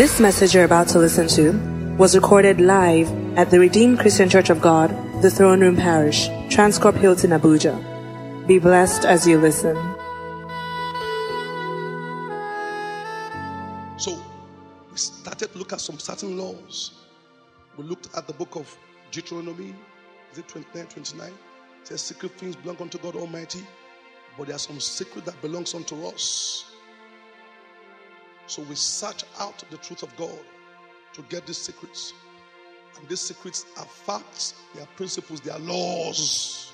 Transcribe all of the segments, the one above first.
This message you're about to listen to was recorded live at the Redeemed Christian Church of God, the Throne Room Parish, Transcorp Hilton, Abuja. Be blessed as you listen. So we started to look at some certain laws. We looked at the book of Deuteronomy, is it 29, 29? It says secret things belong unto God Almighty, but there are some secret that belongs unto us. So we search out the truth of God to get these secrets. And these secrets are facts, they are principles, they are laws.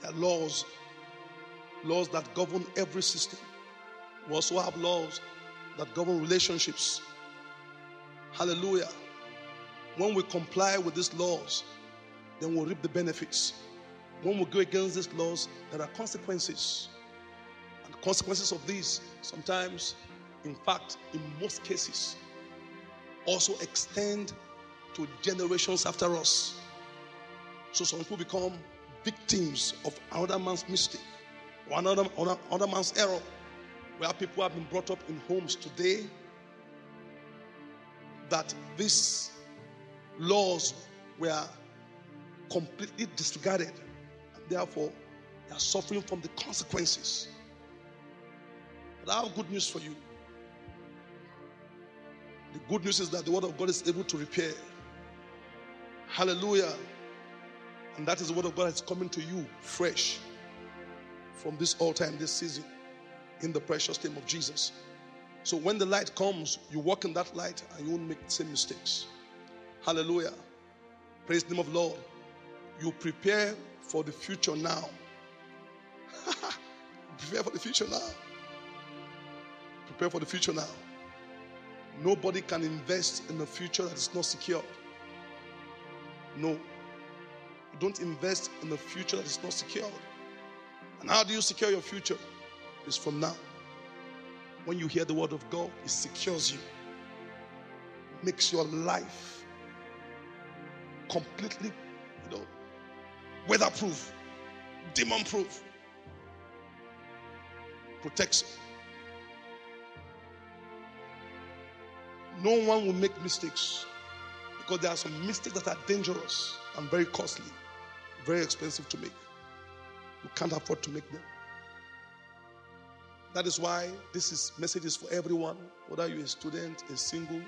They are laws. Laws that govern every system. We also have laws that govern relationships. Hallelujah. When we comply with these laws, then we'll reap the benefits. When we go against these laws, there are consequences. And the consequences of these sometimes in fact, in most cases, also extend to generations after us. So some people become victims of another man's mistake or another, another man's error. Where people have been brought up in homes today that these laws were completely disregarded. And therefore, they are suffering from the consequences. But I have good news for you. Good news is that the word of God is able to repair. Hallelujah. And that is the word of God that's coming to you fresh from this altar and this season in the precious name of Jesus. So when the light comes, you walk in that light and you won't make the same mistakes. Hallelujah. Praise the name of Lord. You prepare for the future now. prepare for the future now. Prepare for the future now. Nobody can invest in a future that is not secured. No. You don't invest in a future that is not secured. And how do you secure your future? It's from now. When you hear the word of God, it secures you, makes your life completely, you know, weatherproof, demon proof, protects you. No one will make mistakes because there are some mistakes that are dangerous and very costly, very expensive to make. You can't afford to make them. That is why this is messages for everyone, whether you're a student, a single,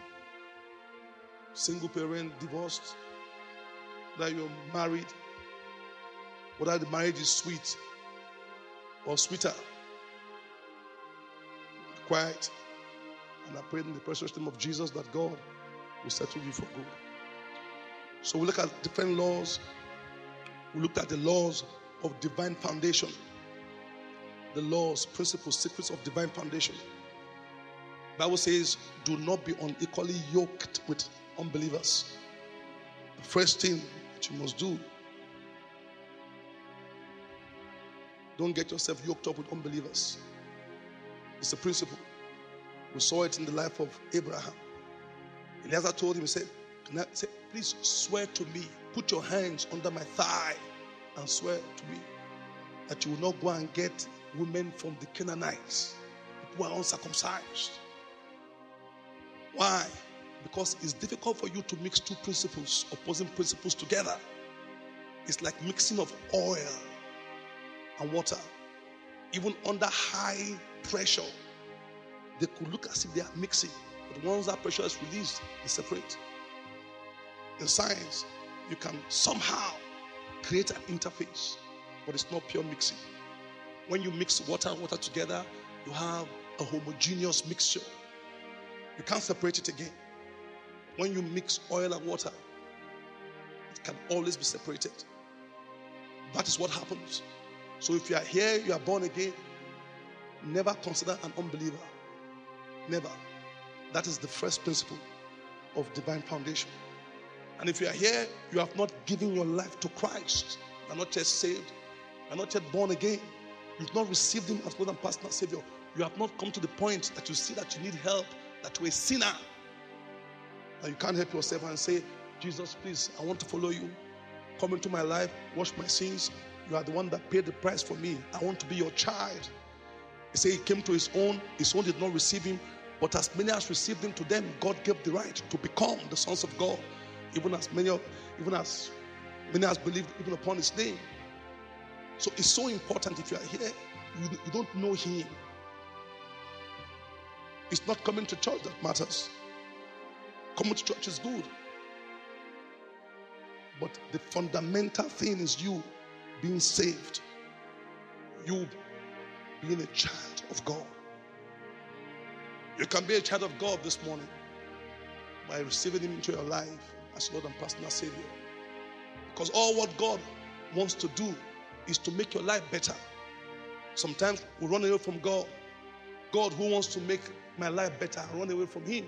single parent, divorced, whether you're married, whether the marriage is sweet or sweeter. Quiet. And I pray in the precious name of Jesus that God will settle you for good. So we look at different laws. We looked at the laws of divine foundation. The laws, principles, secrets of divine foundation. Bible says, do not be unequally yoked with unbelievers. The first thing that you must do, don't get yourself yoked up with unbelievers. It's a principle. We saw it in the life of Abraham. Eliezer told him, he said, I please swear to me, put your hands under my thigh and swear to me that you will not go and get women from the Canaanites, who are uncircumcised. Why? Because it's difficult for you to mix two principles, opposing principles together. It's like mixing of oil and water, even under high pressure they could look as if they are mixing. But once that pressure is released, they separate. In science, you can somehow create an interface, but it's not pure mixing. When you mix water and water together, you have a homogeneous mixture. You can't separate it again. When you mix oil and water, it can always be separated. That is what happens. So if you are here, you are born again, never consider an unbeliever Never. That is the first principle of divine foundation. And if you are here, you have not given your life to Christ, you are not yet saved, you are not yet born again, you've not received Him as Lord and personal Savior, you have not come to the point that you see that you need help, that you're a sinner, and you can't help yourself and say, Jesus, please, I want to follow you. Come into my life, wash my sins. You are the one that paid the price for me. I want to be your child. He said he came to his own, his own did not receive him, But as many as received him to them, God gave the right to become the sons of God, even as many of, even as many as believed even upon his name. So it's so important if you are here, you, you don't know him. It's not coming to church that matters. Coming to church is good. But the fundamental thing is you being saved, you being a child of God. You can be a child of God this morning by receiving Him into your life as Lord and personal Savior. Because all what God wants to do is to make your life better. Sometimes we run away from God. God, who wants to make my life better, I run away from Him.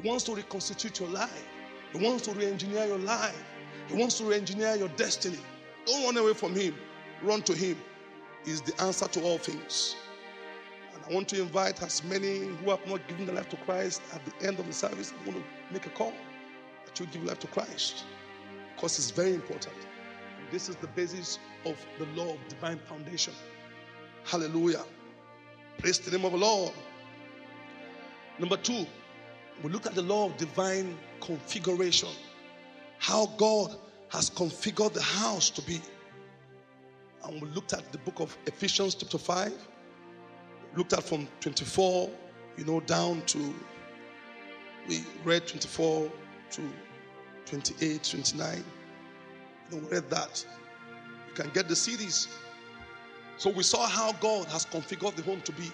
He wants to reconstitute your life, He wants to re engineer your life, He wants to re engineer your destiny. Don't run away from Him, run to Him. He's the answer to all things. I want to invite as many who have not given their life to Christ at the end of the service. I want to make a call that you give life to Christ because it's very important. This is the basis of the law of divine foundation. Hallelujah. Praise the name of the Lord. Number two, we look at the law of divine configuration. How God has configured the house to be. And we looked at the book of Ephesians, chapter 5 looked at from 24, you know, down to, we read 24 to 28, 29. You know, we read that. You can get the CDs. So we saw how God has configured the home to be.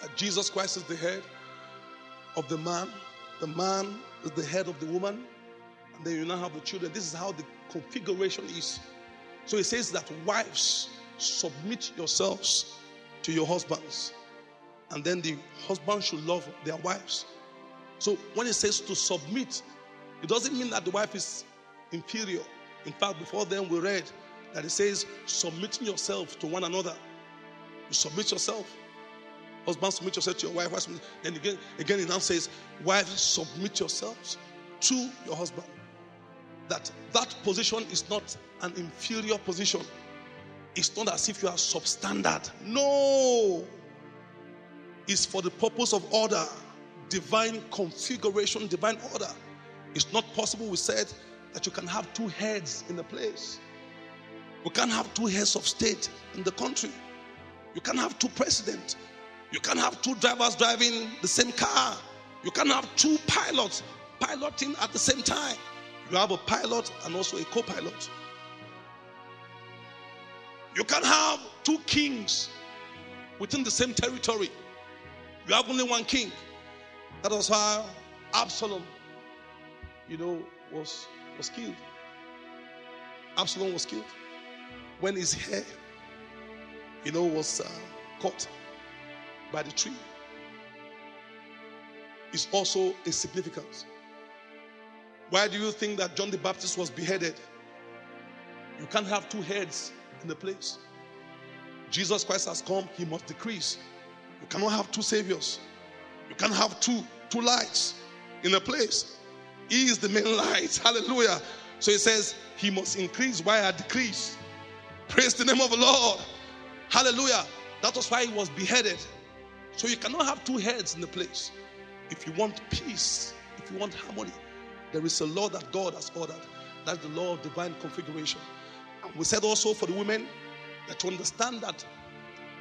That Jesus Christ is the head of the man, the man is the head of the woman, and then you now have the children. This is how the configuration is. So it says that wives submit yourselves to your husbands. And then the husband should love their wives. So when it says to submit, it doesn't mean that the wife is inferior. In fact, before then we read that it says submitting yourself to one another. You submit yourself. Husband, submit yourself to your wife. Then again, again it now says, wives, submit yourselves to your husband. That that position is not an inferior position. It's not as if you are substandard. No. It's for the purpose of order, divine configuration, divine order. It's not possible, we said, that you can have two heads in the place. We can't have two heads of state in the country. You can't have two presidents. You can't have two drivers driving the same car. You can't have two pilots piloting at the same time. You have a pilot and also a co pilot. You can have two kings within the same territory. You have only one king. That was how Absalom, you know, was was killed. Absalom was killed when his hair, you know, was uh, caught by the tree. Is also a significance. Why do you think that John the Baptist was beheaded? You can't have two heads in the place. Jesus Christ has come, he must decrease. You cannot have two saviors. You can't have two two lights in a place. He is the main light. Hallelujah. So he says he must increase while I decrease. Praise the name of the Lord. Hallelujah. That was why he was beheaded. So you cannot have two heads in the place. If you want peace, if you want harmony, there is a law that God has ordered. That's the law of divine configuration. We said also for the women that to understand that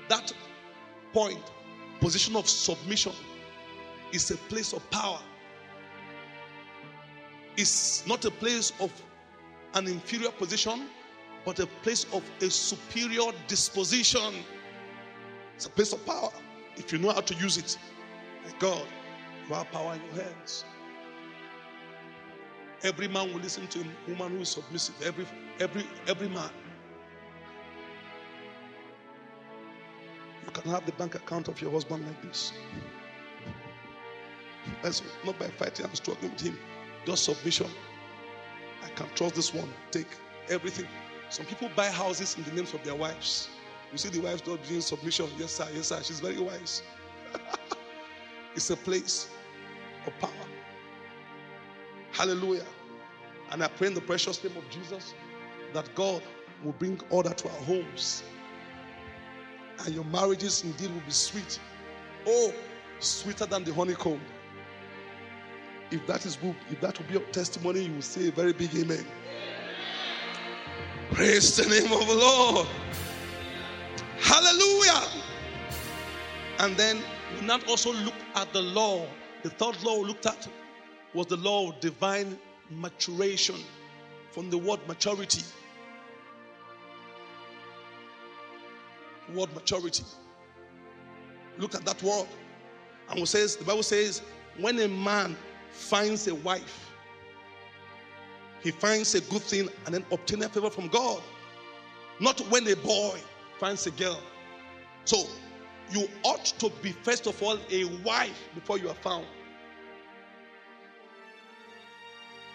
that point, position of submission, is a place of power. It's not a place of an inferior position, but a place of a superior disposition. It's a place of power if you know how to use it. My God, you have power in your hands. Every man will listen to a woman who is submissive. Every every every man. You can have the bank account of your husband like this. That's not by fighting and struggling with him. Just submission. I can trust this one. Take everything. Some people buy houses in the names of their wives. You see the wives not doing submission. Yes, sir. Yes, sir. She's very wise. it's a place of power. Hallelujah. And I pray in the precious name of Jesus that God will bring order to our homes. And your marriages indeed will be sweet. Oh, sweeter than the honeycomb. If that is good, if that will be your testimony, you will say a very big amen. Praise the name of the Lord. Hallelujah. And then we not also look at the law. The third law looked at was the law of divine maturation from the word maturity. Word maturity. Look at that word. And it says, the Bible says, when a man finds a wife, he finds a good thing and then obtains a favor from God. Not when a boy finds a girl. So you ought to be, first of all, a wife before you are found.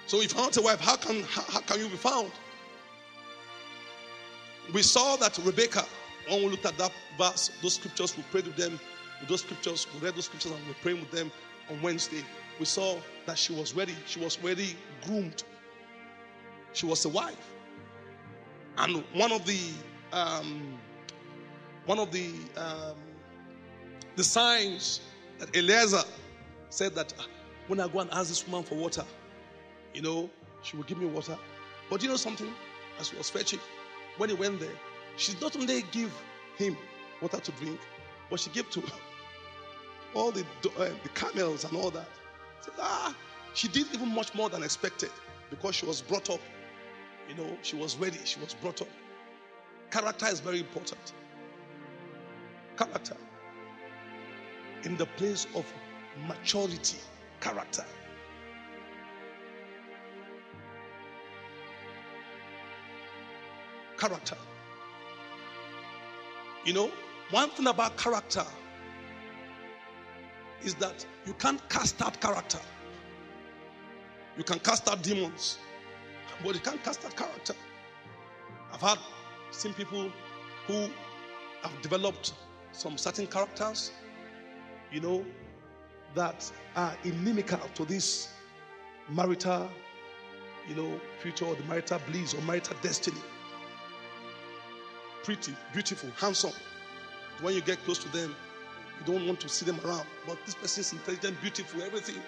So if you're not a wife, how can, how, how can you be found? We saw that Rebecca, when we looked at that verse, those scriptures, we prayed with them with those scriptures, we read those scriptures and we were praying with them on Wednesday. We saw that she was ready. She was ready, groomed. She was a wife. And one of the um, one of the um, the signs that Eliezer said that ah, when I go and ask this woman for water, you know, she will give me water. But you know something? As he was fetching, when he went there, she not only give him water to drink, but she gave to all the, uh, the camels and all that. Said, ah, she did even much more than expected because she was brought up. You know, she was ready, she was brought up. Character is very important. Character. In the place of maturity, character. Character. You know, one thing about character is that you can't cast out character. You can cast out demons, but you can't cast out character. I've had seen people who have developed some certain characters, you know, that are inimical to this marital, you know, future or the marital bliss or marital destiny. Pretty, beautiful, handsome. When you get close to them, you don't want to see them around. But this person is intelligent, beautiful, everything.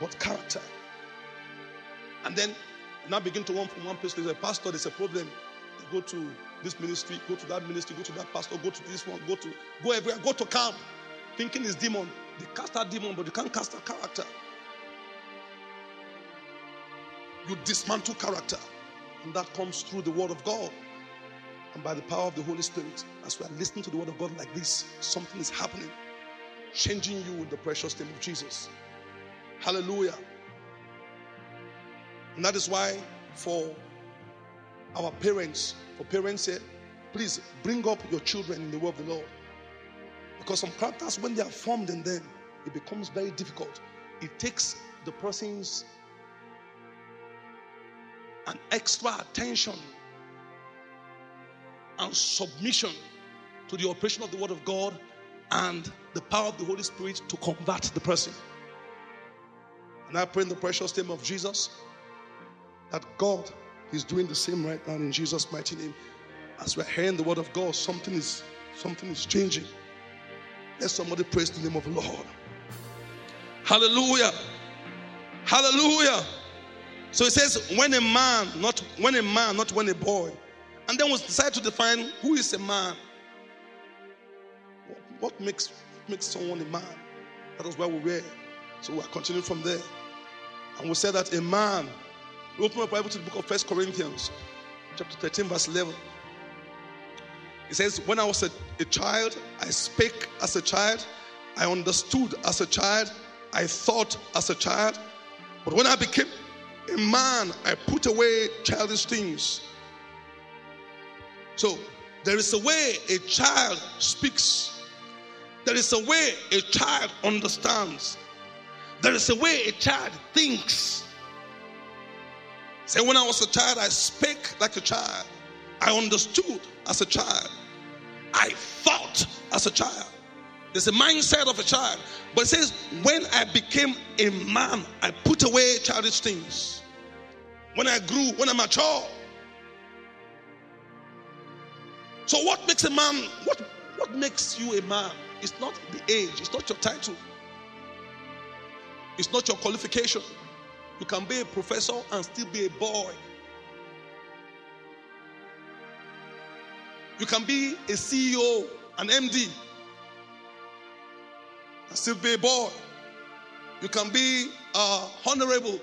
But character. And then now begin to run from one place. There's a pastor, there's a problem. Go to this ministry, go to that ministry, go to that pastor, go to this one, go to go everywhere, go to camp, thinking it's demon. They cast out demon, but you can't cast out character. You dismantle character, and that comes through the word of God and by the power of the Holy Spirit, as we are listening to the word of God like this, something is happening, changing you in the precious name of Jesus. Hallelujah. And that is why, for our parents, for parents here, please bring up your children in the word of the Lord. Because some characters, when they are formed in them, it becomes very difficult. It takes the person's an extra attention and submission to the operation of the Word of God and the power of the Holy Spirit to convert the person. And I pray in the precious name of Jesus that God is doing the same right now in Jesus' mighty name. As we're hearing the word of God, something is something is changing. Let somebody praise the name of the Lord. Hallelujah. Hallelujah. So it says, when a man, not when a man, not when a boy, and then we decide to define who is a man. What makes, makes someone a man? That is where we were. So we are continuing from there. And we said that a man, we open our Bible to the book of First Corinthians, chapter 13, verse 11. It says, When I was a, a child, I spake as a child, I understood as a child, I thought as a child. But when I became a man, I put away childish things. So there is a way a child speaks. There is a way a child understands. There is a way a child thinks. Say, when I was a child, I spake like a child. I understood as a child. I thought as a child. There's a mindset of a child. But it says, when I became a man, I put away childish things. When I grew, when I matured, so what makes a man, what, what makes you a man? it's not the age, it's not your title, it's not your qualification. You can be a professor and still be a boy. You can be a CEO, an MD, still be a boy. You can be uh, honorable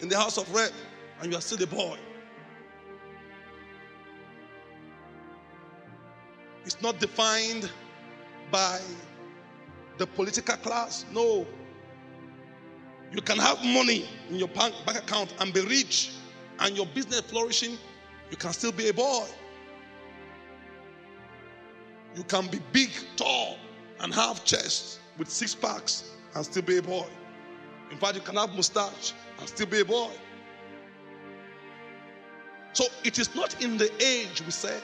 in the House of Rep, and you are still a boy. It's not defined by the political class. No. You can have money in your bank account and be rich, and your business flourishing. You can still be a boy. You can be big, tall, and have chest with six packs and still be a boy. In fact, you can have mustache and still be a boy. So it is not in the age we say,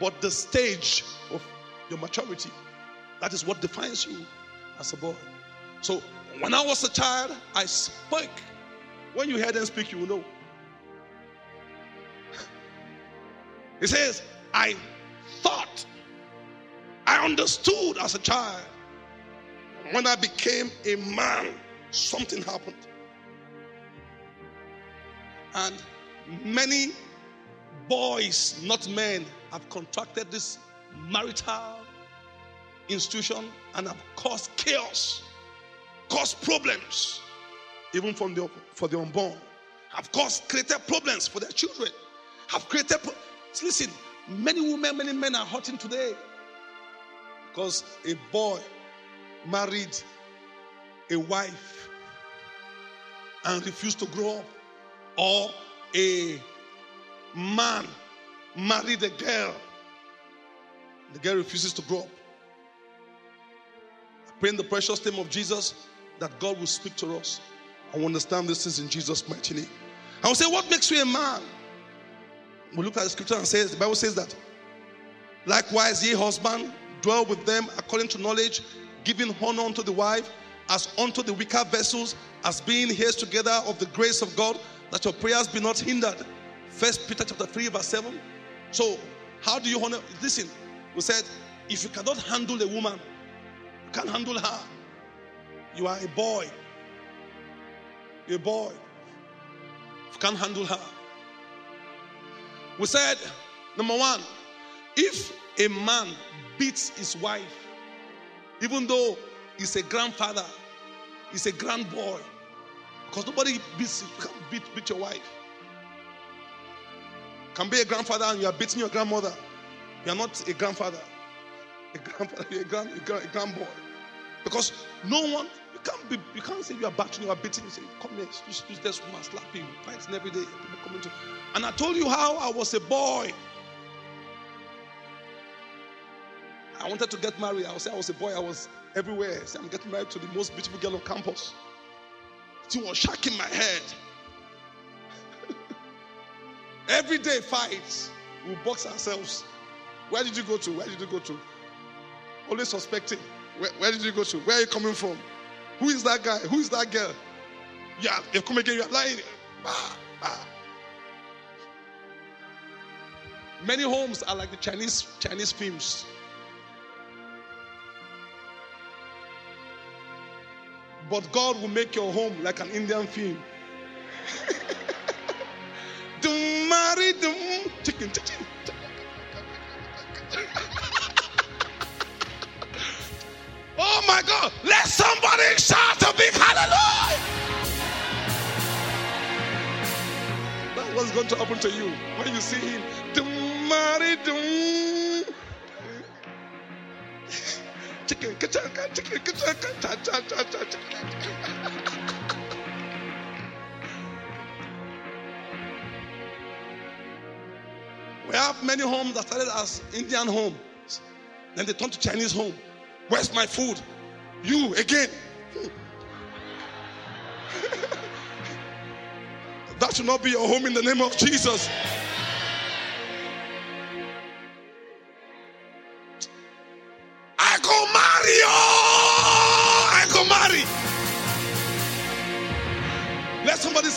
but the stage of your maturity. That is what defines you as a boy. So when I was a child, I spoke. When you hear them speak, you will know. He says, I thought, I understood as a child. When I became a man, something happened. And many boys, not men, have contracted this marital institution and have caused chaos, caused problems, even from the, for the unborn, have caused created problems for their children, have created. Pro- Listen, many women, many men are hurting today because a boy married a wife and refused to grow up, or a man married a girl, the girl refuses to grow up. I pray in the precious name of Jesus that God will speak to us. I understand this is in Jesus' mighty name. I will say, What makes you a man? We look at the scripture and says, the Bible says that, likewise, ye husband, dwell with them according to knowledge, giving honor unto the wife as unto the weaker vessels, as being heirs together of the grace of God, that your prayers be not hindered. First Peter chapter 3, verse 7. So, how do you honor? Listen, we said, if you cannot handle a woman, you can't handle her. You are a boy. You're a boy. You can't handle her. We said, number one, if a man beats his wife, even though he's a grandfather, he's a grand boy, because nobody beats, you can beat, beat your wife. Can be a grandfather and you are beating your grandmother. You are not a grandfather. A grandfather, you're a grand, a grand, a. Because no one, you can't be, you can't say you are battling, you are beating. You say, come here, use, use this woman, slap fighting every day. People coming to, and I told you how I was a boy. I wanted to get married. I was I was a boy. I was everywhere. I'm getting married to the most beautiful girl on campus. She was shaking my head. Every day fights. We box ourselves. Where did you go to? Where did you go to? Always suspecting. Where, where did you go to? Where are you coming from? Who is that guy? Who is that girl? Yeah, you come again. You are lying. Many homes are like the Chinese Chinese films. But God will make your home like an Indian film. Dum marry dum chicken chicken. Oh my God! Let somebody shout a big hallelujah! That's what's going to happen to you when you see him. Dum marry dum. Chicken, chicken, chicken. We have many homes that started as Indian homes. Then they turned to Chinese home. Where's my food? You again. that should not be your home in the name of Jesus.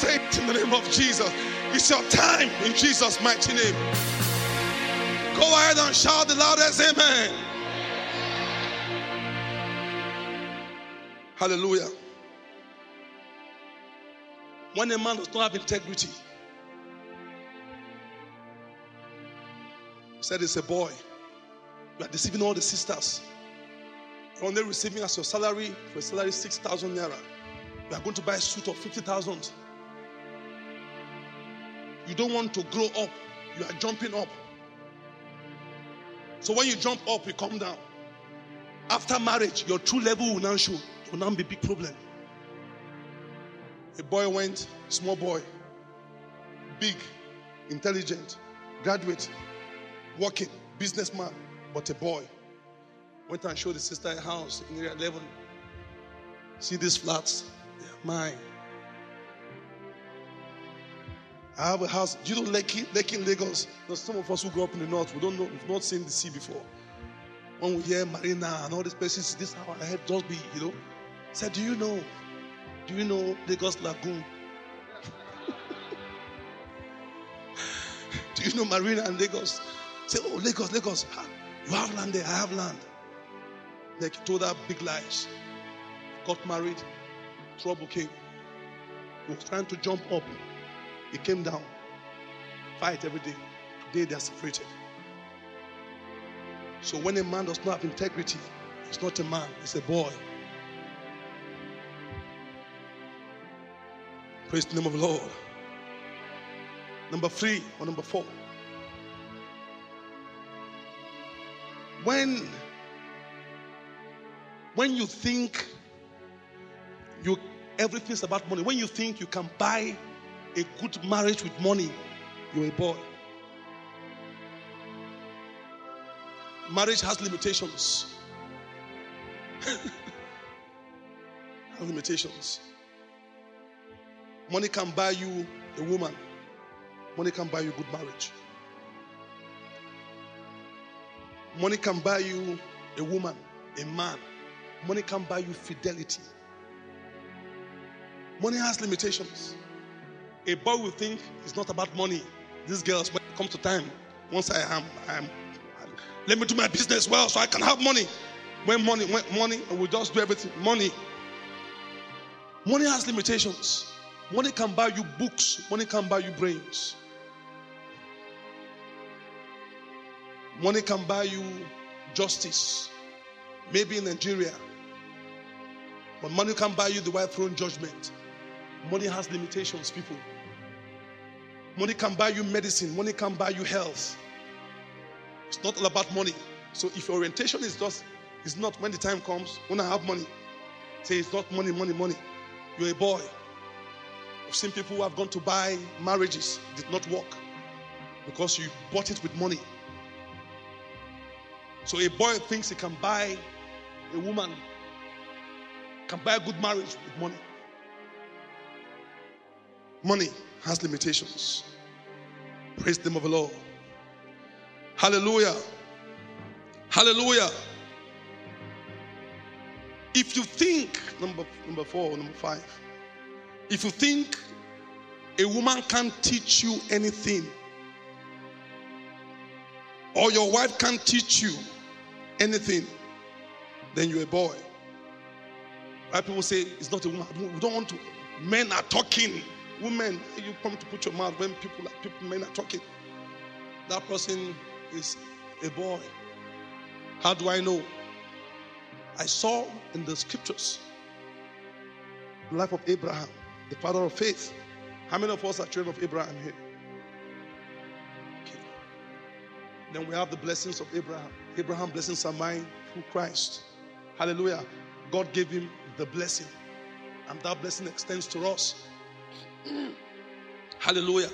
In the name of Jesus. It's your time in Jesus' mighty name. Go ahead and shout the loudest amen. Hallelujah. When a man does not have integrity, said it's a boy. You are deceiving all the sisters. You're only receiving as your salary for a salary 6,000 naira. You are going to buy a suit of 50,000. You don't want to grow up. You are jumping up. So when you jump up, you come down. After marriage, your true level will now show. It will now be a big problem. A boy went, small boy, big, intelligent, graduate, working, businessman, but a boy. Went and showed the sister a house in area 11. See these flats? They're mine. I have a house. Do you know Lekki, Lekki in Lagos? There's some of us who grew up in the north. We don't know. We've not seen the sea before. When we hear Marina and all these places, this is how our head just be. You know. Said, do you know? Do you know Lagos Lagoon? do you know Marina and Lagos? Say, oh Lagos, Lagos. Ah, you have land there. I have land. Like told her big lies. Got married. Trouble came. He was trying to jump up. He came down. Fight every day. Today they are separated. So when a man does not have integrity, it's not a man, it's a boy. Praise the name of the Lord. Number three or number four. When when you think you everything's about money, when you think you can buy a good marriage with money, you're a boy. Marriage has limitations. has limitations. Money can buy you a woman. Money can buy you good marriage. Money can buy you a woman, a man. Money can buy you fidelity. Money has limitations. A boy will think it's not about money. These girls, when it comes to time, once I am, I am, let me do my business well so I can have money. When money, when money, we will just do everything. Money. Money has limitations. Money can buy you books. Money can buy you brains. Money can buy you justice. Maybe in Nigeria. But money can buy you the white throne judgment. Money has limitations, people. Money can buy you medicine, money can buy you health. It's not all about money. So if your orientation is just it's not when the time comes, when I have money, say it's not money, money, money. You're a boy. I've seen people who have gone to buy marriages, did not work because you bought it with money. So a boy thinks he can buy a woman, can buy a good marriage with money. Money has limitations. Praise the name of the Lord. Hallelujah. Hallelujah. If you think, number, number four, number five, if you think a woman can't teach you anything, or your wife can't teach you anything, then you're a boy. Why people say it's not a woman? We don't want to. Men are talking. Women, you come to put your mouth when people, people men are talking. That person is a boy. How do I know? I saw in the scriptures the life of Abraham, the father of faith. How many of us are children of Abraham here? Okay. Then we have the blessings of Abraham. Abraham blessings are mine through Christ. Hallelujah. God gave him the blessing, and that blessing extends to us. Hallelujah.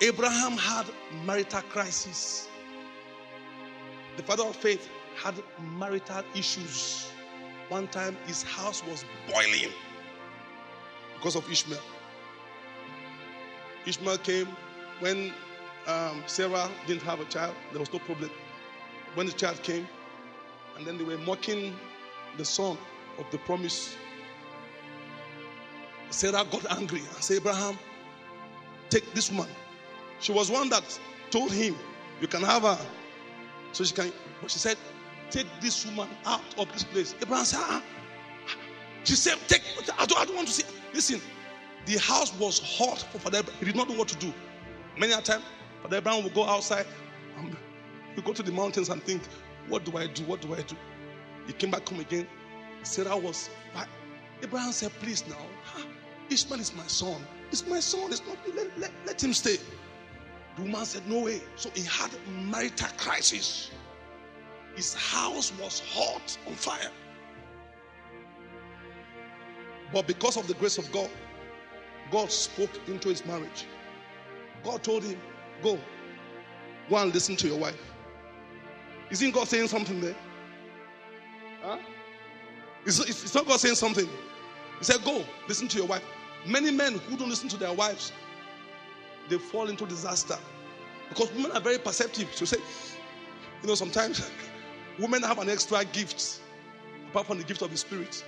Abraham had marital crisis. The father of faith had marital issues. One time his house was boiling because of Ishmael. Ishmael came when um, Sarah didn't have a child, there was no problem. When the child came, and then they were mocking the son of the promise. Sarah got angry and said, Abraham, take this woman. She was one that told him, You can have her. So she can, but she said, Take this woman out of this place. Abraham said, ah, She said, Take, I don't, I don't want to see. Listen, the house was hot for Father. He did not know what to do. Many a time, Father Abraham would go outside and we go to the mountains and think, What do I do? What do I do? He came back home again. Sarah was. Abraham said, Please now, Ishmael is my son. It's my son. It's not. Let, let, let him stay. The woman said, No way. So he had marital crisis. His house was hot on fire. But because of the grace of God, God spoke into his marriage. God told him, Go, go and listen to your wife. Isn't God saying something there? Huh? It's, it's not God saying something. He said, Go, listen to your wife. Many men who don't listen to their wives, they fall into disaster. Because women are very perceptive. So say, you know, sometimes women have an extra gift, apart from the gift of the spirit.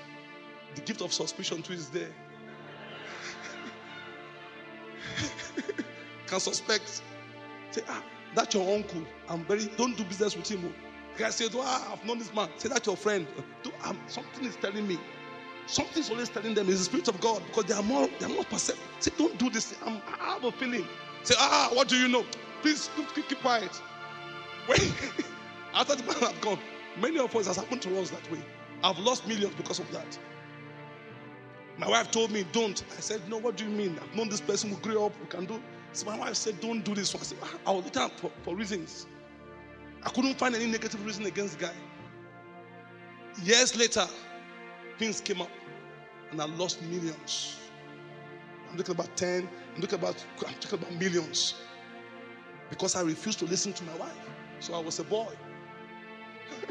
The gift of suspicion too is there. Can suspect. Say, ah, that's your uncle. I'm very, don't do business with him. Guy says, ah, I've known this man. Say, that's your friend. Um, something is telling me. Something's always telling them is the spirit of God because they are more, they are more perceptive. Say, don't do this. I'm, I have a feeling. Say, ah, what do you know? Please keep, keep quiet. When, after the man had gone, many of us has happened to us that way. I've lost millions because of that. My wife told me, don't. I said, no, what do you mean? I've known this person, we grew up, we can do. So my wife said, don't do this. So I said, ah, I was looking out for, for reasons. I couldn't find any negative reason against the guy. Years later, things came up and I lost millions. I'm talking about 10, I'm talking about, I'm talking about millions. Because I refused to listen to my wife. So I was a boy.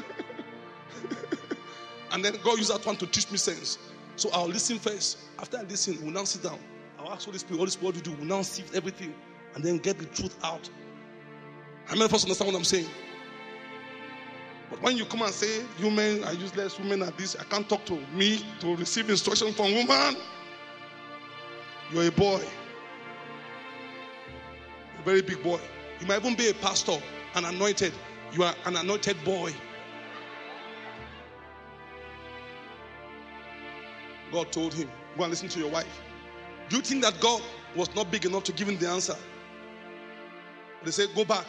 and then God used that one to teach me sense. So I'll listen first. After I listen, we'll now sit down. I'll ask Holy Spirit, Holy Spirit, what do you do? We'll now sift everything and then get the truth out. How many of us understand what I'm saying? But when you come and say, you men are useless, women are this, I can't talk to me to receive instruction from woman. You're a boy. A very big boy. You might even be a pastor, an anointed. You are an anointed boy. God told him, Go and listen to your wife. Do you think that God was not big enough to give him the answer? They said, Go back.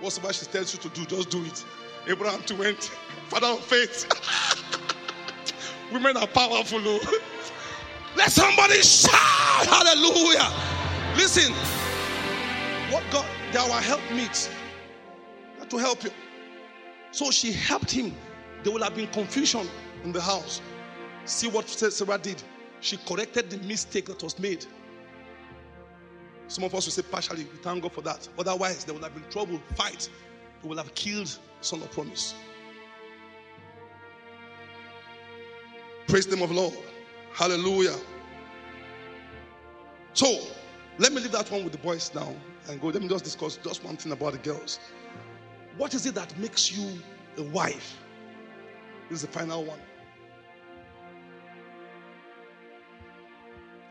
Whatever she tells you to do, just do it. Abraham to went, father of faith. Women are powerful. Oh. Let somebody shout hallelujah. Listen, what God, they are help meet to help you. So she helped him. There will have been confusion in the house. See what Sarah did. She corrected the mistake that was made. Some of us will say partially, we thank God for that. Otherwise, there would have been trouble, fight. They would have killed son of promise. Praise the name of Lord. Hallelujah. So, let me leave that one with the boys now and go. Let me just discuss just one thing about the girls. What is it that makes you a wife? This is the final one.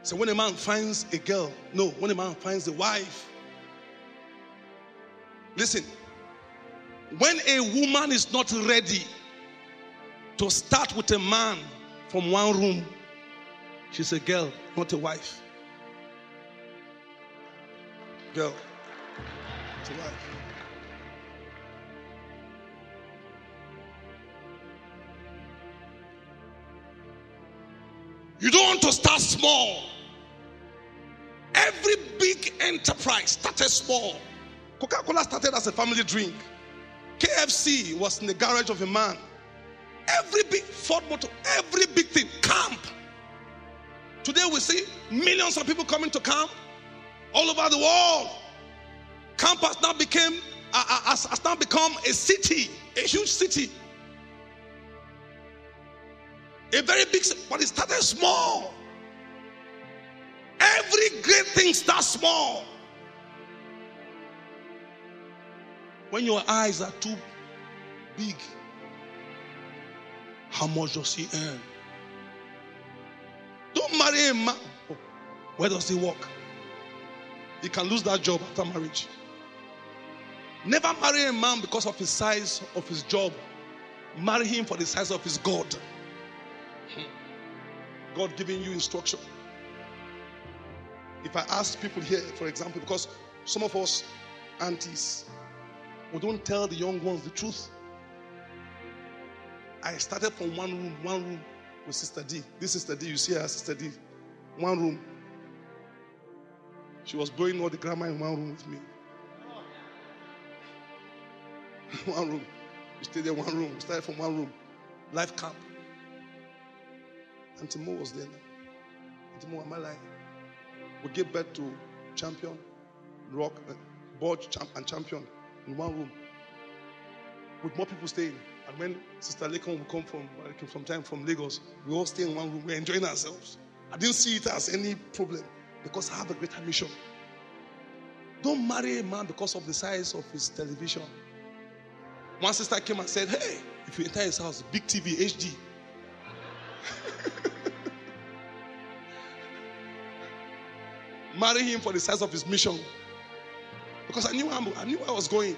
So when a man finds a girl, no, when a man finds a wife, listen, when a woman is not ready to start with a man from one room, she's a girl, not a wife. Girl, it's a wife. You don't want to start small. Every big enterprise started small. Coca Cola started as a family drink. KFC was in the garage of a man. Every big Ford motor, every big thing, camp. Today we see millions of people coming to camp all over the world. Camp has now become uh, uh, has, has now become a city, a huge city. A very big, but it started small. Every great thing starts small. When your eyes are too big, how much does he earn? Don't marry a man. Where does he work? He can lose that job after marriage. Never marry a man because of his size of his job. Marry him for the size of his God. God giving you instruction. If I ask people here, for example, because some of us aunties, we don't tell the young ones the truth. I started from one room, one room with Sister D. This Sister D, you see her, Sister D, one room. She was blowing all the grammar in one room with me. one room. We stayed there one room. We started from one room. Life camp. Auntie Mo was there. Auntie Mo, am I lying? We gave birth to champion, rock, uh, board champ, and champion in one room. With more people staying. And when Sister Lekon would come from uh, from time from Lagos, we all stay in one room. We're enjoying ourselves. I didn't see it as any problem because I have a greater mission. Don't marry a man because of the size of his television. One sister came and said, Hey, if you enter his house, big TV, HD. marry him for the size of his mission. Because I knew I knew I was going.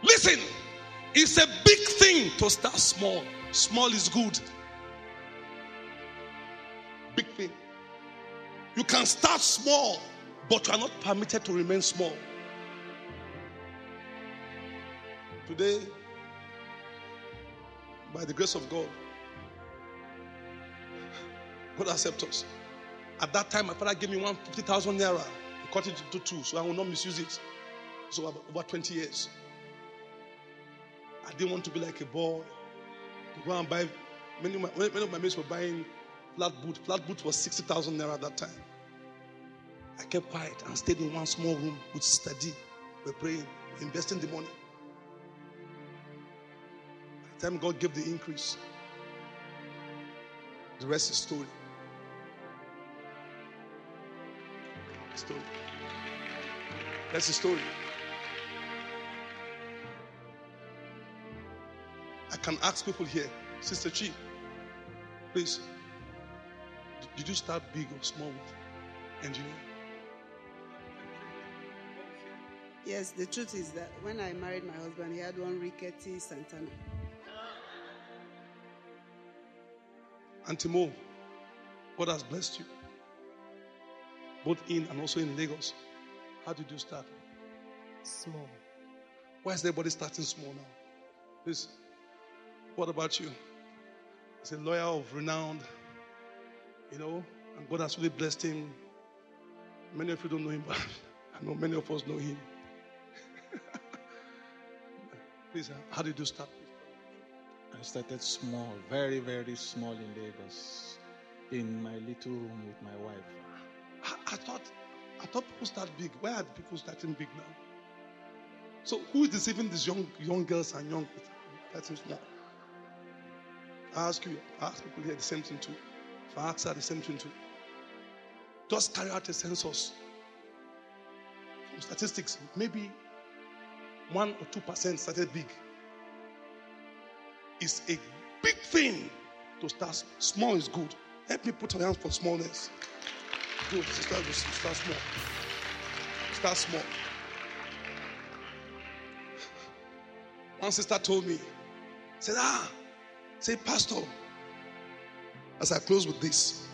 Listen, it's a big thing to start small. Small is good. Big thing. You can start small, but you are not permitted to remain small. Today, by the grace of God, God accept us. At that time, my father gave me 150,000 naira. He cut it into two, so I will not misuse it. So about 20 years. I didn't want to be like a boy. To go and buy many of my, many of my mates were buying flat boot. Flat boot was 60,000 naira at that time. I kept quiet and stayed in one small room with D. We're praying, investing the money. By the time God gave the increase, the rest is story. Story. That's the story. I can ask people here, Sister Chi, please, did you start big or small with engineering? Yes, the truth is that when I married my husband, he had one rickety Santana. Auntie Mo, God has blessed you, both in and also in Lagos. How did you start? Small. Why is everybody starting small now? Please, what about you? He's a lawyer of renown, you know, and God has really blessed him. Many of you don't know him, but I know many of us know him. Please, uh, how did you start? I started small, very, very small in Lagos, in my little room with my wife. I, thought, I thought people start big. Where are the people starting big now? So who is deceiving these young young girls and young starting small? I ask you, I ask people here the same thing too. If I ask her the same thing too. Just carry out a census. From statistics, maybe one or two percent started big. It's a big thing to start small is good. Help me put your hands for smallness. Good, sister, start small. Start small. One sister told me, said, ah, say, Pastor, as I close with this,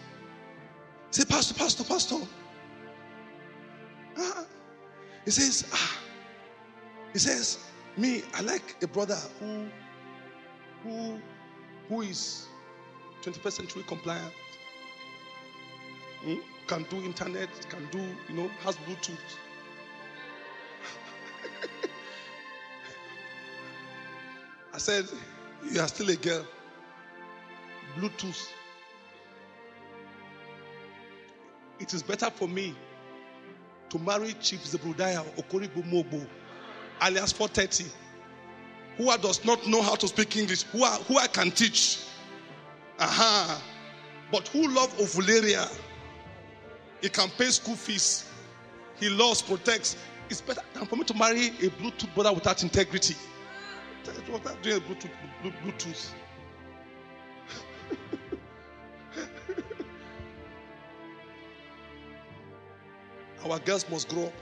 say, Pastor, Pastor, Pastor. Ah. He says, ah, he says, me, I like a brother who who who is 21st century compliant. Hmm? Can do internet, can do, you know, has Bluetooth. I said, You are still a girl. Bluetooth. It is better for me to marry Chief Zebrudaya Okoroigwe Nwogbo, alias 430, who does not know how to speak English, who, are, who I can teach. Aha. But who love ovularia? He can pay school fees. He loves, protects. It's better than for me to marry a Bluetooth brother without integrity. Without doing a Bluetooth. Bluetooth. Our girls must grow up.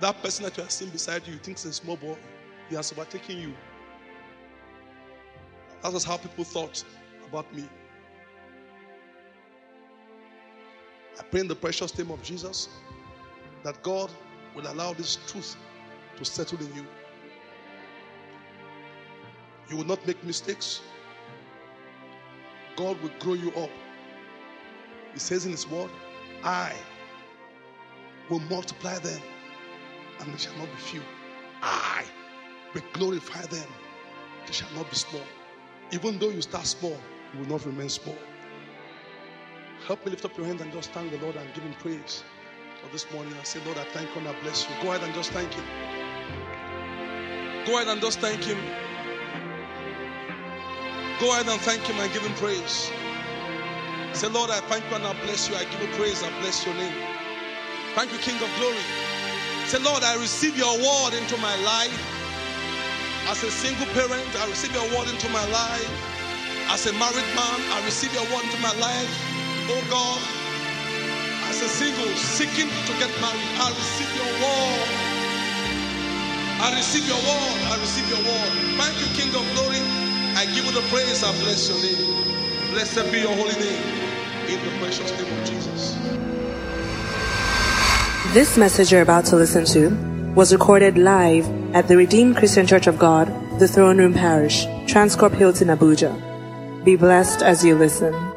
That person that you are seeing beside you, you think is a small boy, he has overtaken you. That was how people thought about me. I pray in the precious name of Jesus that God will allow this truth to settle in you. You will not make mistakes. God will grow you up. He says in His word, I will multiply them and they shall not be few. I will glorify them, they shall not be small. Even though you start small, will not remain small. Help me lift up your hand and just thank the Lord and give Him praise for this morning. I say, Lord, I thank you and I bless you. Go ahead and just thank Him. Go ahead and just thank Him. Go ahead and thank Him and give Him praise. Say, Lord, I thank you and I bless you. I give you praise. I bless your name. Thank you, King of glory. Say, Lord, I receive your word into my life. As a single parent, I receive your word into my life. As a married man, I receive your word into my life. Oh God, as a single seeking to get married, I receive your word. I receive your word. I receive your word. Thank you, King of glory. I give you the praise. I bless your name. Blessed be your holy name. In the precious name of Jesus. This message you're about to listen to was recorded live at the Redeemed Christian Church of God, the Throne Room Parish, Transcorp Hilton, Abuja. Be blessed as you listen.